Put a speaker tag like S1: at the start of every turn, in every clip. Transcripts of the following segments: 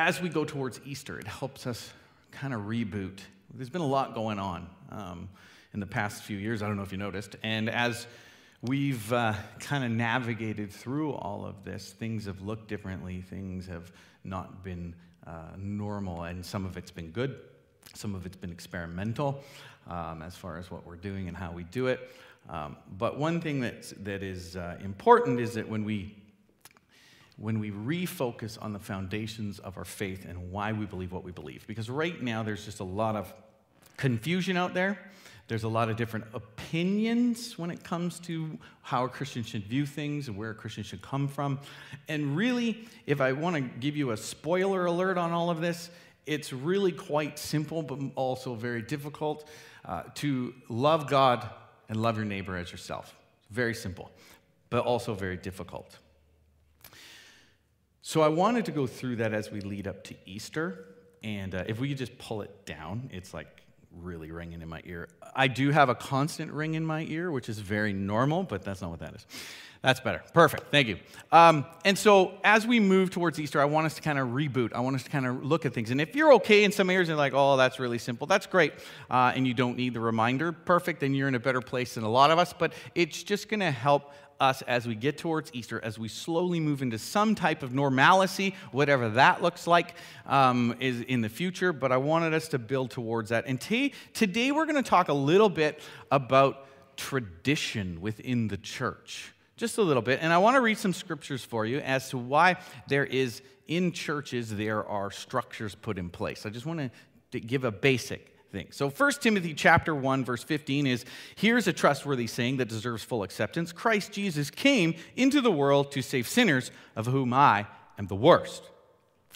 S1: as we go towards Easter, it helps us kind of reboot. There's been a lot going on um, in the past few years. I don't know if you noticed. And as we've uh, kind of navigated through all of this, things have looked differently. Things have not been uh, normal, and some of it's been good, some of it's been experimental um, as far as what we're doing and how we do it. Um, but one thing that's, that is uh, important is that when we when we refocus on the foundations of our faith and why we believe what we believe. Because right now, there's just a lot of confusion out there. There's a lot of different opinions when it comes to how a Christian should view things and where a Christian should come from. And really, if I want to give you a spoiler alert on all of this, it's really quite simple, but also very difficult uh, to love God and love your neighbor as yourself. Very simple, but also very difficult. So I wanted to go through that as we lead up to Easter. And uh, if we could just pull it down, it's like really ringing in my ear. I do have a constant ring in my ear, which is very normal, but that's not what that is. That's better. Perfect. Thank you. Um, and so, as we move towards Easter, I want us to kind of reboot. I want us to kind of look at things. And if you're okay in some areas and like, oh, that's really simple, that's great, uh, and you don't need the reminder, perfect, then you're in a better place than a lot of us. But it's just going to help us as we get towards Easter, as we slowly move into some type of normalcy, whatever that looks like um, is in the future. But I wanted us to build towards that. And t- today we're going to talk a little bit about tradition within the church. Just a little bit. And I want to read some scriptures for you as to why there is, in churches, there are structures put in place. I just want to give a basic So 1 Timothy chapter 1 verse 15 is here's a trustworthy saying that deserves full acceptance. Christ Jesus came into the world to save sinners of whom I am the worst.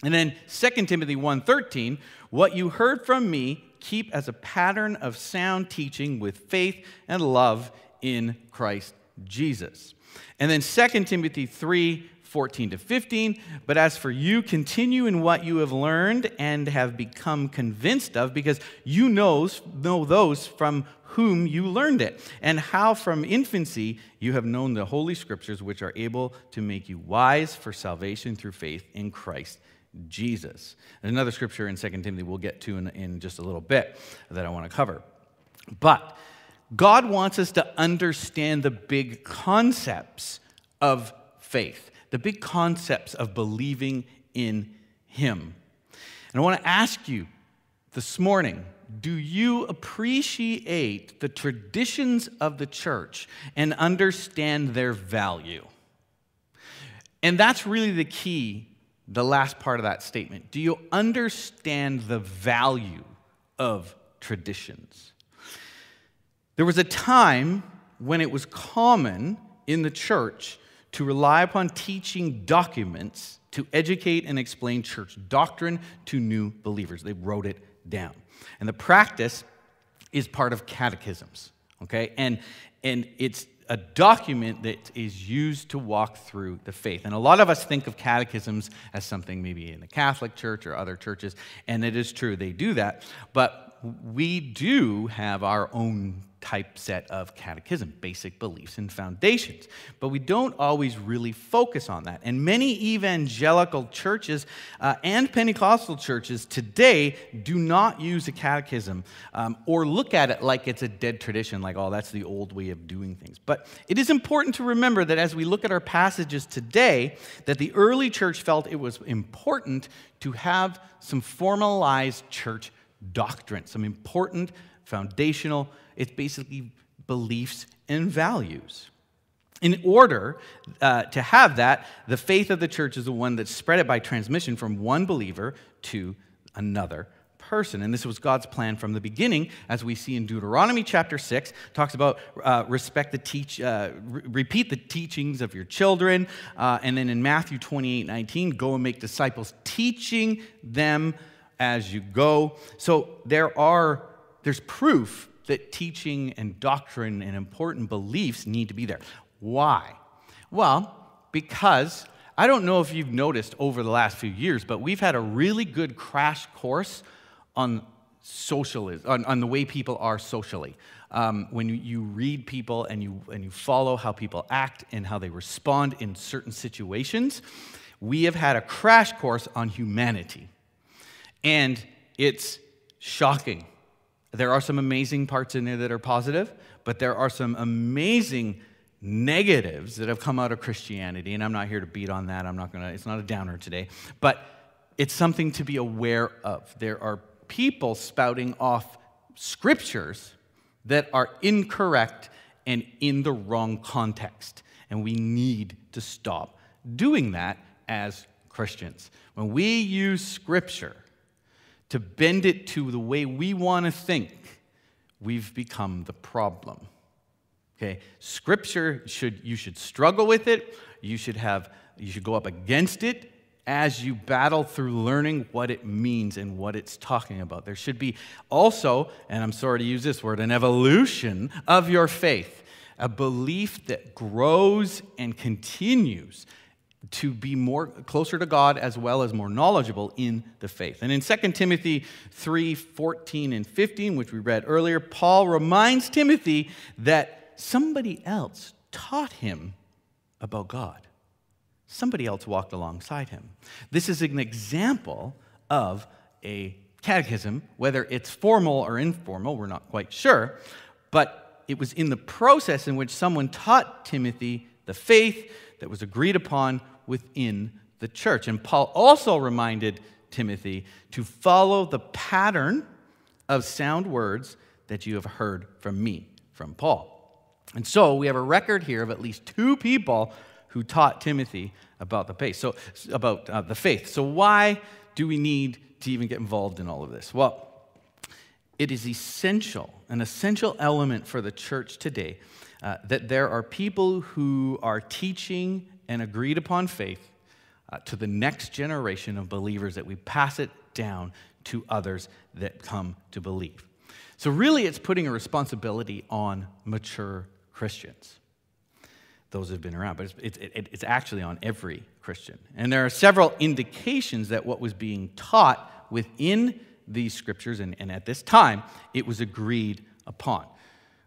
S1: And then 2 Timothy 1:13, what you heard from me keep as a pattern of sound teaching with faith and love in Christ Jesus. And then 2 Timothy 3 14 to 15. But as for you, continue in what you have learned and have become convinced of, because you knows, know those from whom you learned it, and how from infancy you have known the Holy Scriptures, which are able to make you wise for salvation through faith in Christ Jesus. Another scripture in 2 Timothy we'll get to in, in just a little bit that I want to cover. But God wants us to understand the big concepts of faith the big concepts of believing in Him. And I want to ask you this morning do you appreciate the traditions of the church and understand their value? And that's really the key, the last part of that statement. Do you understand the value of traditions? There was a time when it was common in the church to rely upon teaching documents to educate and explain church doctrine to new believers. They wrote it down. And the practice is part of catechisms, okay? And, and it's a document that is used to walk through the faith. And a lot of us think of catechisms as something maybe in the Catholic Church or other churches, and it is true, they do that. But we do have our own typeset of catechism, basic beliefs and foundations. But we don't always really focus on that. And many evangelical churches uh, and Pentecostal churches today do not use a catechism um, or look at it like it's a dead tradition, like, oh, that's the old way of doing things. But it is important to remember that as we look at our passages today, that the early church felt it was important to have some formalized church doctrine, some important foundational it's basically beliefs and values. In order uh, to have that, the faith of the church is the one that's spread it by transmission from one believer to another person. And this was God's plan from the beginning, as we see in Deuteronomy chapter 6, talks about uh, respect the teach, uh, re- repeat the teachings of your children. Uh, and then in Matthew 28 19, go and make disciples, teaching them as you go. So there are, there's proof that teaching and doctrine and important beliefs need to be there. Why? Well, because I don't know if you've noticed over the last few years, but we've had a really good crash course on socialism, on, on the way people are socially. Um, when you, you read people and you, and you follow how people act and how they respond in certain situations, we have had a crash course on humanity. And it's shocking. There are some amazing parts in there that are positive, but there are some amazing negatives that have come out of Christianity. And I'm not here to beat on that. I'm not going to, it's not a downer today. But it's something to be aware of. There are people spouting off scriptures that are incorrect and in the wrong context. And we need to stop doing that as Christians. When we use scripture to bend it to the way we want to think, we've become the problem. Okay? Scripture should you should struggle with it. You should have you should go up against it as you battle through learning what it means and what it's talking about. There should be also, and I'm sorry to use this word, an evolution of your faith, a belief that grows and continues to be more closer to God as well as more knowledgeable in the faith. And in 2 Timothy 3 14 and 15, which we read earlier, Paul reminds Timothy that somebody else taught him about God somebody else walked alongside him. This is an example of a catechism, whether it's formal or informal, we're not quite sure, but it was in the process in which someone taught Timothy the faith that was agreed upon within the church. And Paul also reminded Timothy to follow the pattern of sound words that you have heard from me, from Paul. And so we have a record here of at least two people who taught Timothy about the faith. So about uh, the faith. So why do we need to even get involved in all of this? Well, it is essential, an essential element for the church today, uh, that there are people who are teaching an agreed upon faith uh, to the next generation of believers, that we pass it down to others that come to believe. So, really, it's putting a responsibility on mature Christians those who've been around, but it's, it's, it's actually on every Christian. And there are several indications that what was being taught within these scriptures, and, and at this time, it was agreed upon.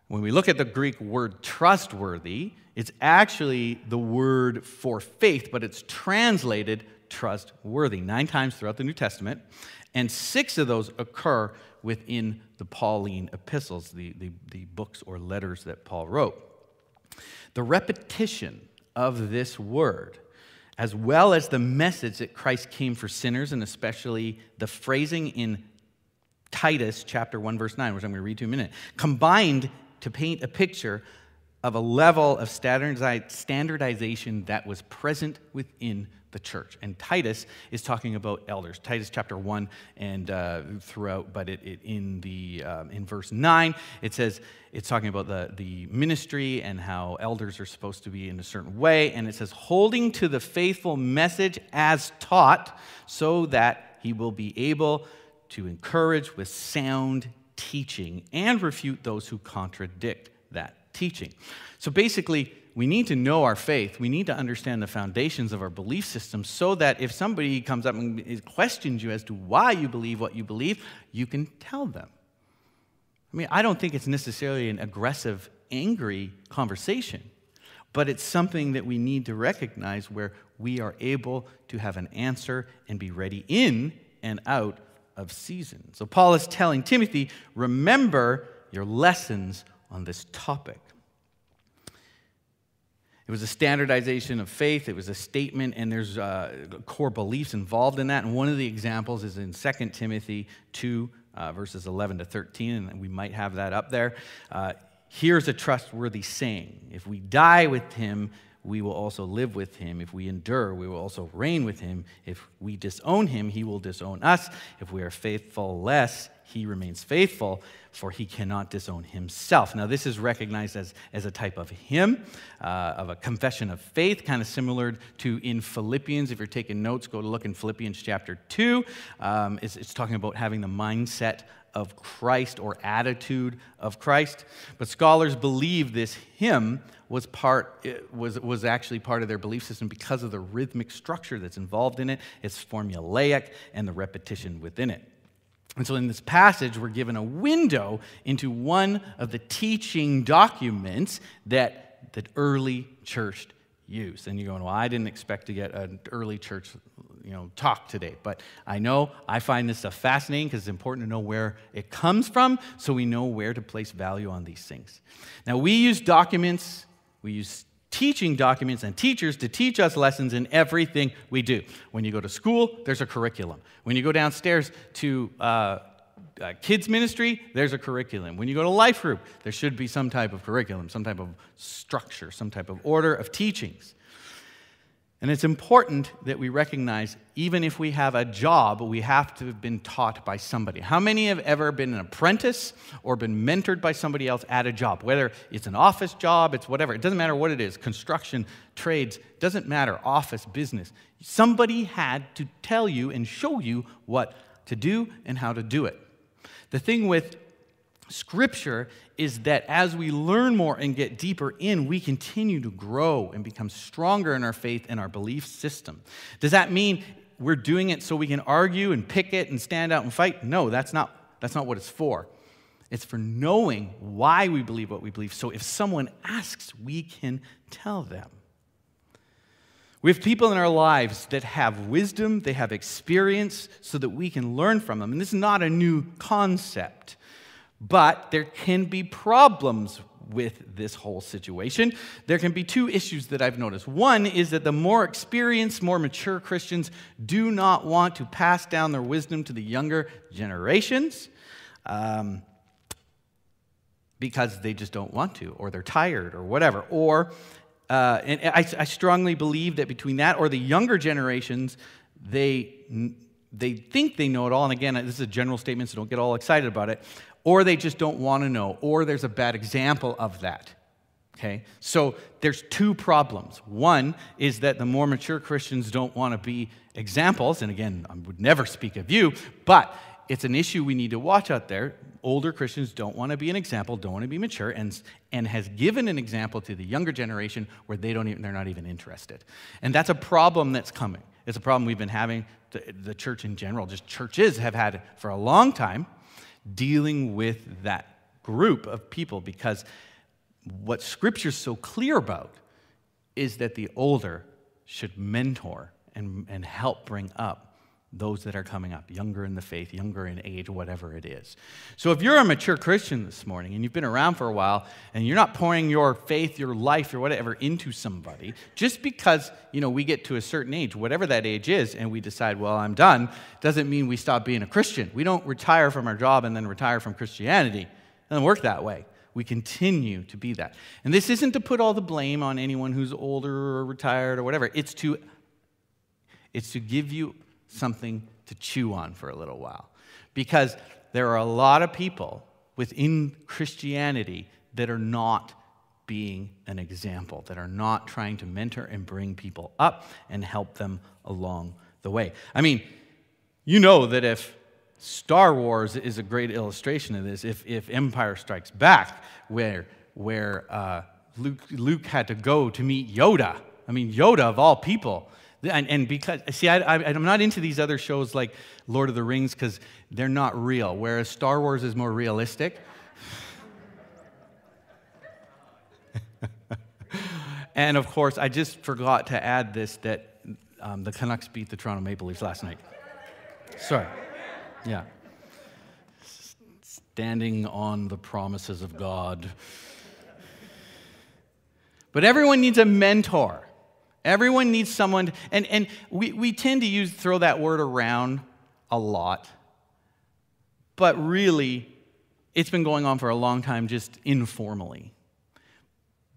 S1: When we look at the Greek word trustworthy, it's actually the word for faith, but it's translated trustworthy nine times throughout the New Testament, and six of those occur within the Pauline epistles, the, the, the books or letters that Paul wrote. The repetition of this word, as well as the message that Christ came for sinners, and especially the phrasing in Titus chapter 1, verse 9, which I'm going to read to you in a minute, combined to paint a picture of a level of standardization that was present within the church. And Titus is talking about elders. Titus chapter 1 and uh, throughout, but it, it in, the, um, in verse 9, it says it's talking about the, the ministry and how elders are supposed to be in a certain way. And it says, holding to the faithful message as taught, so that he will be able to encourage with sound teaching and refute those who contradict that teaching. So basically, we need to know our faith. We need to understand the foundations of our belief system so that if somebody comes up and questions you as to why you believe what you believe, you can tell them. I mean, I don't think it's necessarily an aggressive, angry conversation, but it's something that we need to recognize where we are able to have an answer and be ready in and out of season. So, Paul is telling Timothy, remember your lessons on this topic. It was a standardization of faith. It was a statement, and there's uh, core beliefs involved in that. And one of the examples is in 2 Timothy 2, uh, verses 11 to 13, and we might have that up there. Uh, Here's a trustworthy saying If we die with him, we will also live with him. If we endure, we will also reign with him. If we disown him, he will disown us. If we are faithful less, he remains faithful, for he cannot disown himself. Now, this is recognized as, as a type of hymn, uh, of a confession of faith, kind of similar to in Philippians. If you're taking notes, go to look in Philippians chapter 2. Um, it's, it's talking about having the mindset of Christ or attitude of Christ. But scholars believe this hymn was part was, was actually part of their belief system because of the rhythmic structure that's involved in it. It's formulaic and the repetition within it. And so in this passage, we're given a window into one of the teaching documents that the early church use. And you're going, well, I didn't expect to get an early church you know, talk today. But I know I find this stuff fascinating because it's important to know where it comes from so we know where to place value on these things. Now, we use documents, we use teaching documents and teachers to teach us lessons in everything we do. When you go to school, there's a curriculum. When you go downstairs to uh, uh, kids ministry, there's a curriculum. When you go to life group, there should be some type of curriculum, some type of structure, some type of order of teachings. And it's important that we recognize, even if we have a job, we have to have been taught by somebody. How many have ever been an apprentice or been mentored by somebody else at a job? Whether it's an office job, it's whatever. It doesn't matter what it is construction, trades, doesn't matter, office, business. Somebody had to tell you and show you what to do and how to do it. The thing with Scripture is that as we learn more and get deeper in, we continue to grow and become stronger in our faith and our belief system. Does that mean we're doing it so we can argue and pick it and stand out and fight? No, that's not, that's not what it's for. It's for knowing why we believe what we believe. So if someone asks, we can tell them. We have people in our lives that have wisdom, they have experience, so that we can learn from them. And this is not a new concept. But there can be problems with this whole situation. There can be two issues that I've noticed. One is that the more experienced, more mature Christians do not want to pass down their wisdom to the younger generations um, because they just don't want to, or they're tired, or whatever. Or, uh, and I, I strongly believe that between that or the younger generations, they they think they know it all. And again, this is a general statement, so don't get all excited about it or they just don't want to know, or there's a bad example of that. Okay? So there's two problems. One is that the more mature Christians don't want to be examples, and again, I would never speak of you, but it's an issue we need to watch out there. Older Christians don't want to be an example, don't want to be mature, and, and has given an example to the younger generation where they don't even, they're not even interested. And that's a problem that's coming. It's a problem we've been having, the, the church in general, just churches have had for a long time dealing with that group of people because what Scripture's so clear about is that the older should mentor and, and help bring up those that are coming up, younger in the faith, younger in age, whatever it is. So if you're a mature Christian this morning and you've been around for a while and you're not pouring your faith, your life, or whatever into somebody, just because, you know, we get to a certain age, whatever that age is, and we decide, well, I'm done, doesn't mean we stop being a Christian. We don't retire from our job and then retire from Christianity. It doesn't work that way. We continue to be that. And this isn't to put all the blame on anyone who's older or retired or whatever. It's to it's to give you something to chew on for a little while. Because there are a lot of people within Christianity that are not being an example, that are not trying to mentor and bring people up and help them along the way. I mean, you know that if Star Wars is a great illustration of this, if, if Empire Strikes Back, where, where uh, Luke, Luke had to go to meet Yoda, I mean, Yoda of all people and, and because, see, I, I, I'm not into these other shows like Lord of the Rings because they're not real, whereas Star Wars is more realistic. and of course, I just forgot to add this that um, the Canucks beat the Toronto Maple Leafs last night. Sorry. Yeah. Standing on the promises of God. But everyone needs a mentor. Everyone needs someone, and, and we, we tend to use throw that word around a lot. But really, it's been going on for a long time just informally.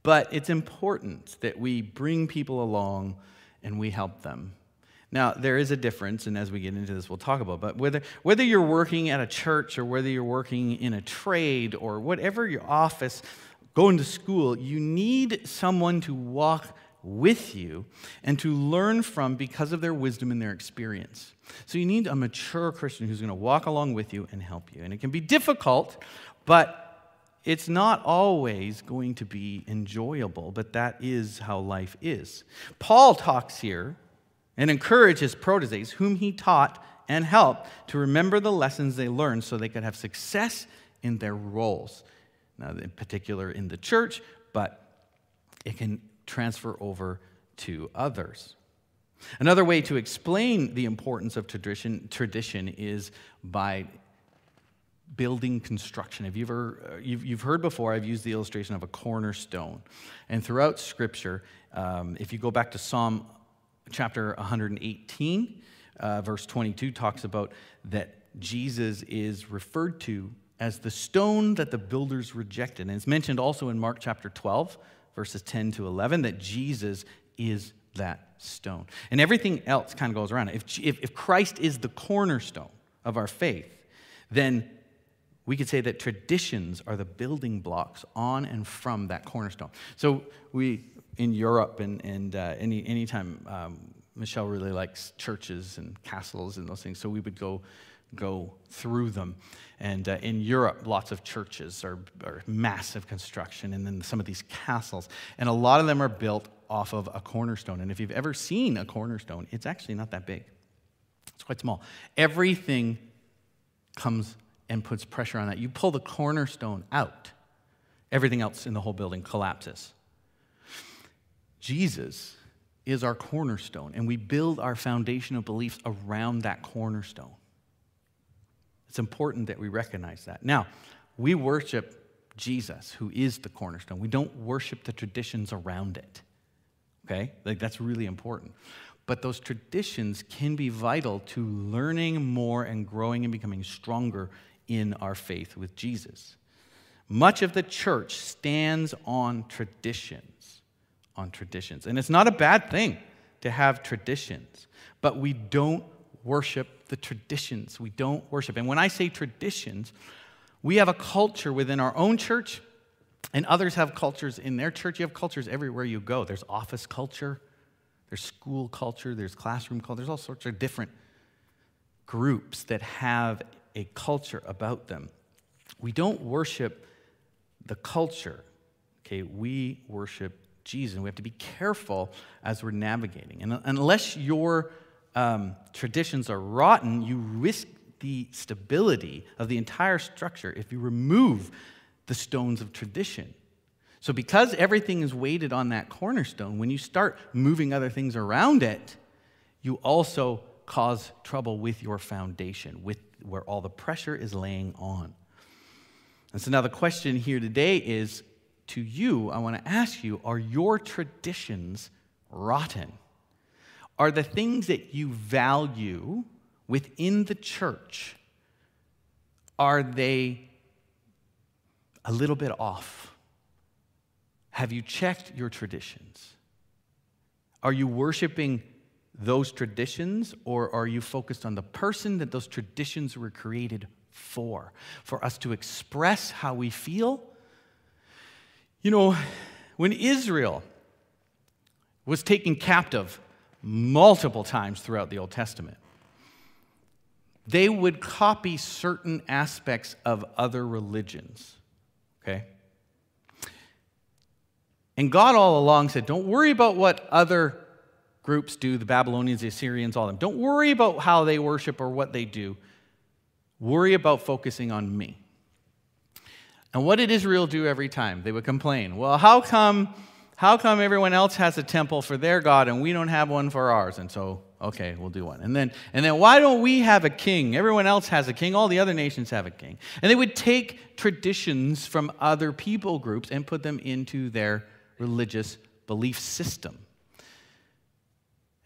S1: But it's important that we bring people along and we help them. Now, there is a difference, and as we get into this, we'll talk about. But whether whether you're working at a church or whether you're working in a trade or whatever your office, going to school, you need someone to walk with you and to learn from because of their wisdom and their experience. So you need a mature Christian who's going to walk along with you and help you. And it can be difficult, but it's not always going to be enjoyable, but that is how life is. Paul talks here and encourages proteges, whom he taught and helped, to remember the lessons they learned so they could have success in their roles. Now, in particular in the church, but it can transfer over to others. Another way to explain the importance of tradition, tradition is by building construction. Have you ever, uh, you've, you've heard before, I've used the illustration of a cornerstone. And throughout Scripture, um, if you go back to Psalm chapter 118, uh, verse 22, talks about that Jesus is referred to as the stone that the builders rejected. And it's mentioned also in Mark chapter 12, verses 10 to 11, that Jesus is that stone. And everything else kind of goes around it. If, if, if Christ is the cornerstone of our faith, then we could say that traditions are the building blocks on and from that cornerstone. So we, in Europe and, and uh, any anytime um, Michelle really likes churches and castles and those things, so we would go go through them. And uh, in Europe, lots of churches are, are massive construction, and then some of these castles. And a lot of them are built off of a cornerstone. And if you've ever seen a cornerstone, it's actually not that big, it's quite small. Everything comes and puts pressure on that. You pull the cornerstone out, everything else in the whole building collapses. Jesus is our cornerstone, and we build our foundation of beliefs around that cornerstone. It's important that we recognize that. Now, we worship Jesus, who is the cornerstone. We don't worship the traditions around it. Okay? Like that's really important. But those traditions can be vital to learning more and growing and becoming stronger in our faith with Jesus. Much of the church stands on traditions, on traditions. And it's not a bad thing to have traditions, but we don't worship the traditions. We don't worship. And when I say traditions, we have a culture within our own church, and others have cultures in their church. You have cultures everywhere you go. There's office culture, there's school culture, there's classroom culture, there's all sorts of different groups that have a culture about them. We don't worship the culture, okay? We worship Jesus. And we have to be careful as we're navigating. And unless your um, traditions are rotten, you risk the stability of the entire structure if you remove the stones of tradition. So, because everything is weighted on that cornerstone, when you start moving other things around it, you also cause trouble with your foundation, with where all the pressure is laying on. And so now the question here today is to you, I want to ask you are your traditions rotten? Are the things that you value within the church, are they a little bit off? Have you checked your traditions? Are you worshiping those traditions, or are you focused on the person that those traditions were created for? For us to express how we feel? You know, when Israel was taken captive multiple times throughout the Old Testament, they would copy certain aspects of other religions. Okay? And God all along said, Don't worry about what other groups do, the Babylonians, the Assyrians, all of them. Don't worry about how they worship or what they do. Worry about focusing on me. And what did Israel do every time? They would complain. Well, how come, how come everyone else has a temple for their God and we don't have one for ours? And so, okay, we'll do one. And then, and then why don't we have a king? Everyone else has a king. All the other nations have a king. And they would take traditions from other people groups and put them into their religious belief system.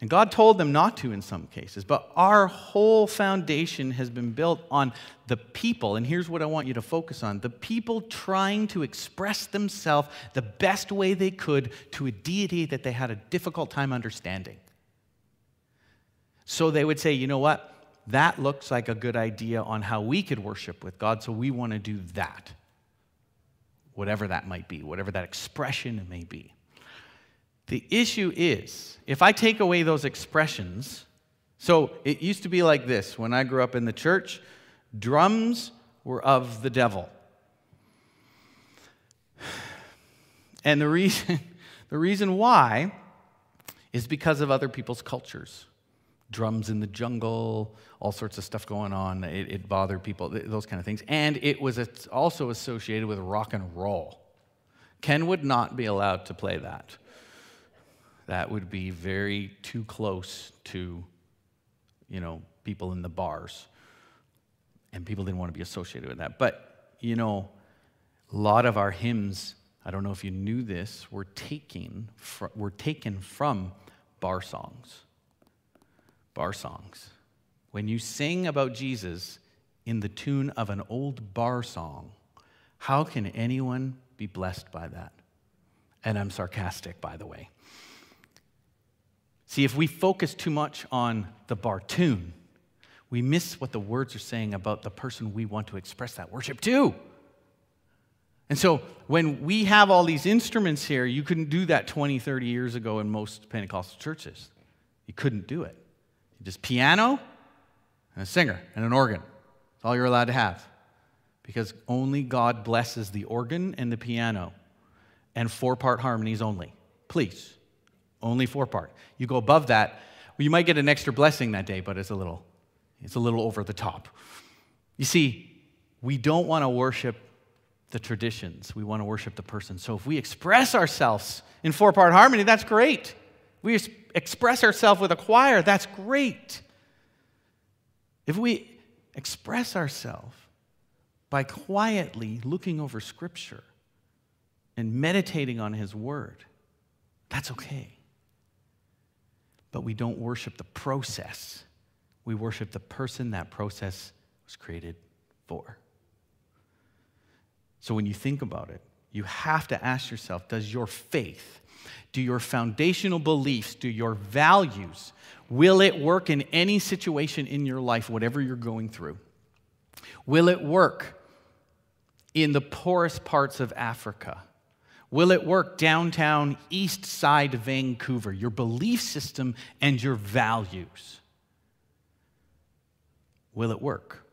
S1: And God told them not to in some cases, but our whole foundation has been built on the people. And here's what I want you to focus on the people trying to express themselves the best way they could to a deity that they had a difficult time understanding. So they would say, you know what? That looks like a good idea on how we could worship with God, so we want to do that. Whatever that might be, whatever that expression may be. The issue is, if I take away those expressions, so it used to be like this when I grew up in the church drums were of the devil. And the reason, the reason why is because of other people's cultures. Drums in the jungle, all sorts of stuff going on. It, it bothered people, those kind of things. And it was also associated with rock and roll. Ken would not be allowed to play that. That would be very too close to, you know, people in the bars. And people didn't want to be associated with that. But, you know, a lot of our hymns, I don't know if you knew this, were, were taken from bar songs. Bar songs. When you sing about Jesus in the tune of an old bar song, how can anyone be blessed by that? And I'm sarcastic, by the way. See, if we focus too much on the bar tune, we miss what the words are saying about the person we want to express that worship to. And so when we have all these instruments here, you couldn't do that 20, 30 years ago in most Pentecostal churches. You couldn't do it. Just piano and a singer and an organ. That's all you're allowed to have. Because only God blesses the organ and the piano and four part harmonies only. Please. Only four part. You go above that, well, you might get an extra blessing that day, but it's a little, it's a little over the top. You see, we don't want to worship the traditions. We want to worship the person. So if we express ourselves in four part harmony, that's great. We express ourselves with a choir, that's great. If we express ourselves by quietly looking over Scripture and meditating on His Word, that's okay. But we don't worship the process, we worship the person that process was created for. So when you think about it, you have to ask yourself does your faith, do your foundational beliefs, do your values, will it work in any situation in your life, whatever you're going through? Will it work in the poorest parts of Africa? Will it work downtown, east side Vancouver? Your belief system and your values. Will it work?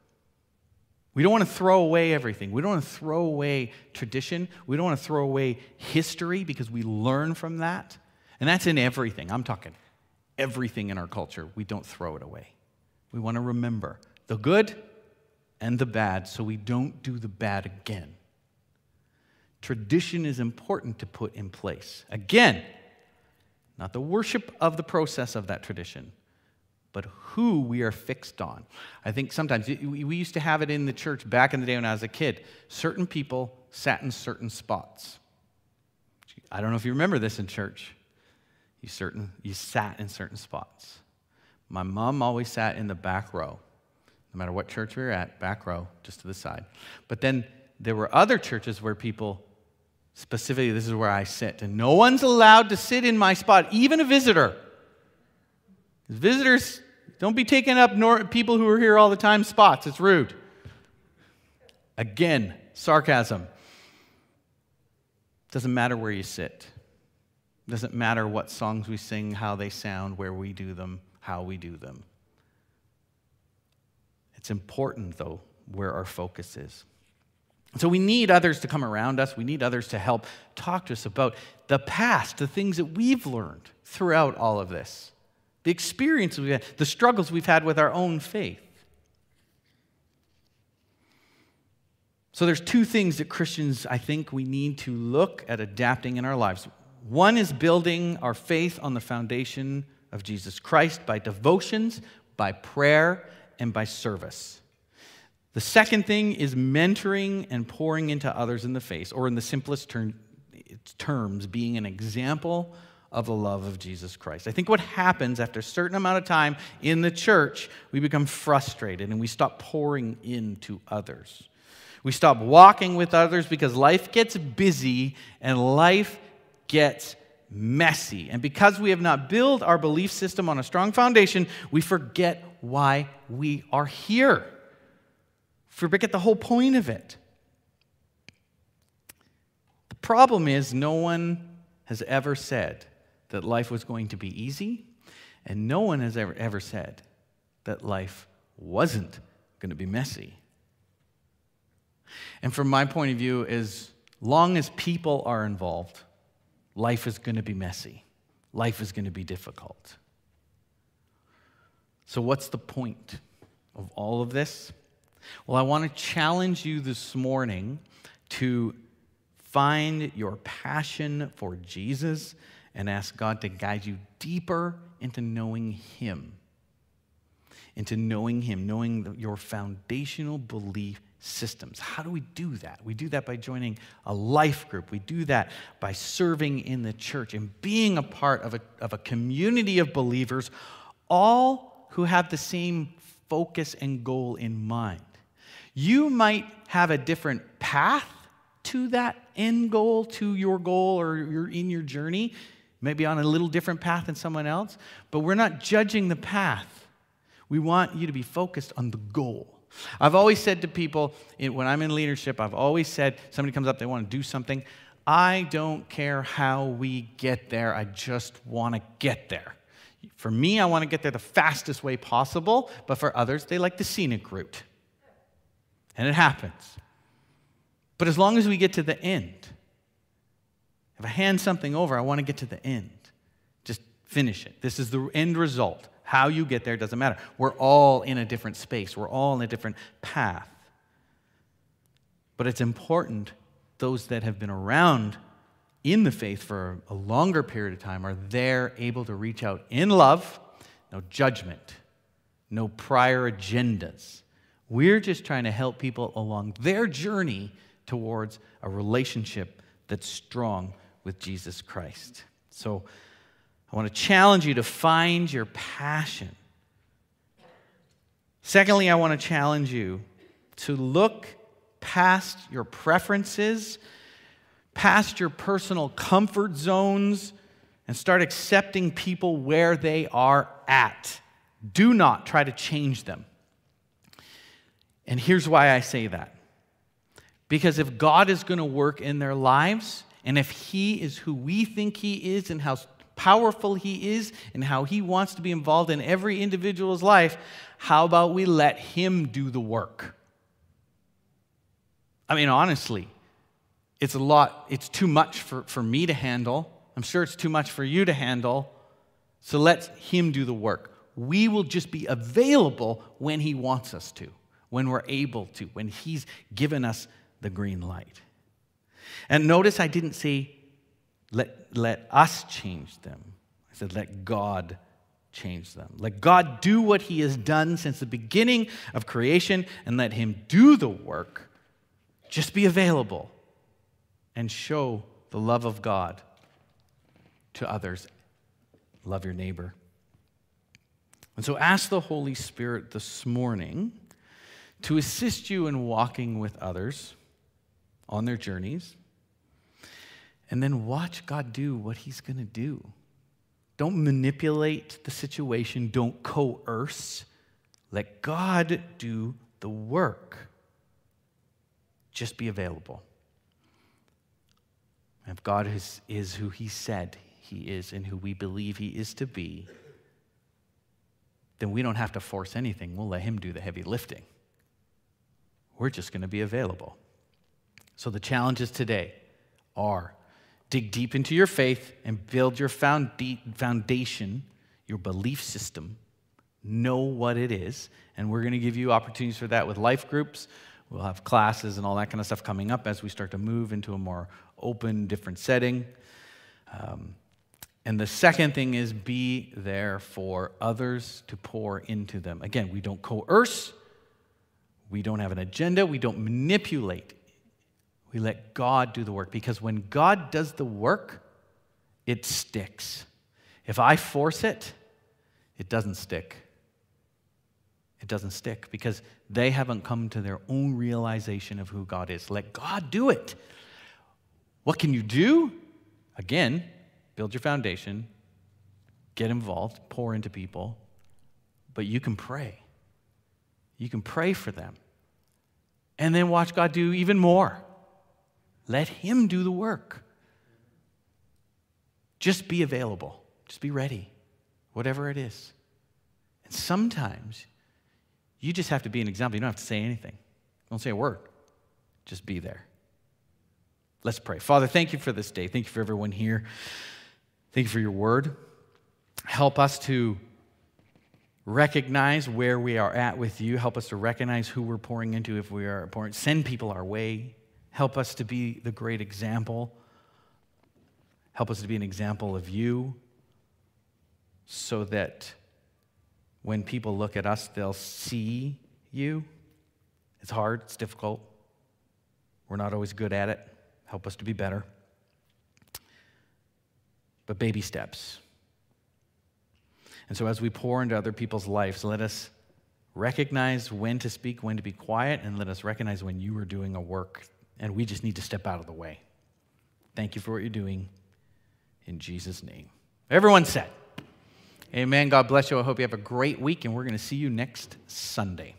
S1: We don't want to throw away everything. We don't want to throw away tradition. We don't want to throw away history because we learn from that. And that's in everything. I'm talking everything in our culture. We don't throw it away. We want to remember the good and the bad so we don't do the bad again. Tradition is important to put in place. Again, not the worship of the process of that tradition, but who we are fixed on. I think sometimes we used to have it in the church back in the day when I was a kid. Certain people sat in certain spots. I don't know if you remember this in church. You certain you sat in certain spots. My mom always sat in the back row. No matter what church we were at, back row, just to the side. But then there were other churches where people specifically this is where I sit and no one's allowed to sit in my spot, even a visitor. Visitors, don't be taking up nor- people who are here all the time spots. It's rude. Again, sarcasm. Doesn't matter where you sit. Doesn't matter what songs we sing, how they sound, where we do them, how we do them. It's important, though, where our focus is. So we need others to come around us. We need others to help talk to us about the past, the things that we've learned throughout all of this the experiences we've had, the struggles we've had with our own faith. So there's two things that Christians, I think, we need to look at adapting in our lives. One is building our faith on the foundation of Jesus Christ by devotions, by prayer, and by service. The second thing is mentoring and pouring into others in the face, or in the simplest term, terms, being an example of the love of Jesus Christ. I think what happens after a certain amount of time in the church, we become frustrated and we stop pouring into others. We stop walking with others because life gets busy and life gets messy. And because we have not built our belief system on a strong foundation, we forget why we are here. Forget the whole point of it. The problem is, no one has ever said, that life was going to be easy, and no one has ever, ever said that life wasn't going to be messy. And from my point of view, as long as people are involved, life is going to be messy. Life is going to be difficult. So, what's the point of all of this? Well, I want to challenge you this morning to find your passion for Jesus and ask God to guide you deeper into knowing Him, into knowing Him, knowing your foundational belief systems. How do we do that? We do that by joining a life group. We do that by serving in the church and being a part of a, of a community of believers, all who have the same focus and goal in mind. You might have a different path to that end goal, to your goal, or you're in your journey, maybe on a little different path than someone else, but we're not judging the path. We want you to be focused on the goal. I've always said to people when I'm in leadership, I've always said, somebody comes up, they want to do something. I don't care how we get there, I just want to get there. For me, I want to get there the fastest way possible, but for others, they like the scenic route. And it happens. But as long as we get to the end, if I hand something over, I want to get to the end. Just finish it. This is the end result. How you get there doesn't matter. We're all in a different space, we're all in a different path. But it's important, those that have been around in the faith for a longer period of time are there able to reach out in love, no judgment, no prior agendas. We're just trying to help people along their journey towards a relationship that's strong with Jesus Christ. So, I want to challenge you to find your passion. Secondly, I want to challenge you to look past your preferences, past your personal comfort zones, and start accepting people where they are at. Do not try to change them. And here's why I say that. Because if God is going to work in their lives, and if He is who we think He is and how powerful He is and how He wants to be involved in every individual's life, how about we let Him do the work? I mean, honestly, it's a lot, it's too much for, for me to handle. I'm sure it's too much for you to handle. So let Him do the work. We will just be available when He wants us to, when we're able to, when He's given us the green light. And notice I didn't say let, let us change them. I said, let God change them. Let God do what He has done since the beginning of creation and let Him do the work. Just be available and show the love of God to others. Love your neighbor. And so ask the Holy Spirit this morning to assist you in walking with others on their journeys and then watch God do what He's going to do. Don't manipulate the situation, don't coerce. Let God do the work. Just be available. If God is, is who He said He is and who we believe He is to be, then we don't have to force anything. We'll let Him do the heavy lifting. We're just going to be available. So the challenges today are dig deep into your faith and build your foundation, your belief system. Know what it is. And we're going to give you opportunities for that with life groups. We'll have classes and all that kind of stuff coming up as we start to move into a more open, different setting. Um, and the second thing is be there for others to pour into them. Again, we don't coerce, we don't have an agenda, we don't manipulate. We let God do the work because when God does the work, it sticks. If I force it, it doesn't stick. It doesn't stick because they haven't come to their own realization of who God is. Let God do it. What can you do? Again, build your foundation, get involved, pour into people, but you can pray. You can pray for them. And then watch God do even more. Let Him do the work. Just be available, just be ready, whatever it is. And sometimes you just have to be an example. You don't have to say anything, don't say a word, just be there. Let's pray. Father, thank you for this day. Thank you for everyone here. Thank you for your word. Help us to recognize where we are at with you. Help us to recognize who we're pouring into if we are pouring. Send people our way. Help us to be the great example. Help us to be an example of you so that when people look at us, they'll see you. It's hard, it's difficult. We're not always good at it. Help us to be better. But baby steps. And so, as we pour into other people's lives, let us recognize when to speak, when to be quiet, and let us recognize when you are doing a work and we just need to step out of the way. Thank you for what you're doing. In Jesus' name. Everyone said, Amen. God bless you. I hope you have a great week, and we're going to see you next Sunday.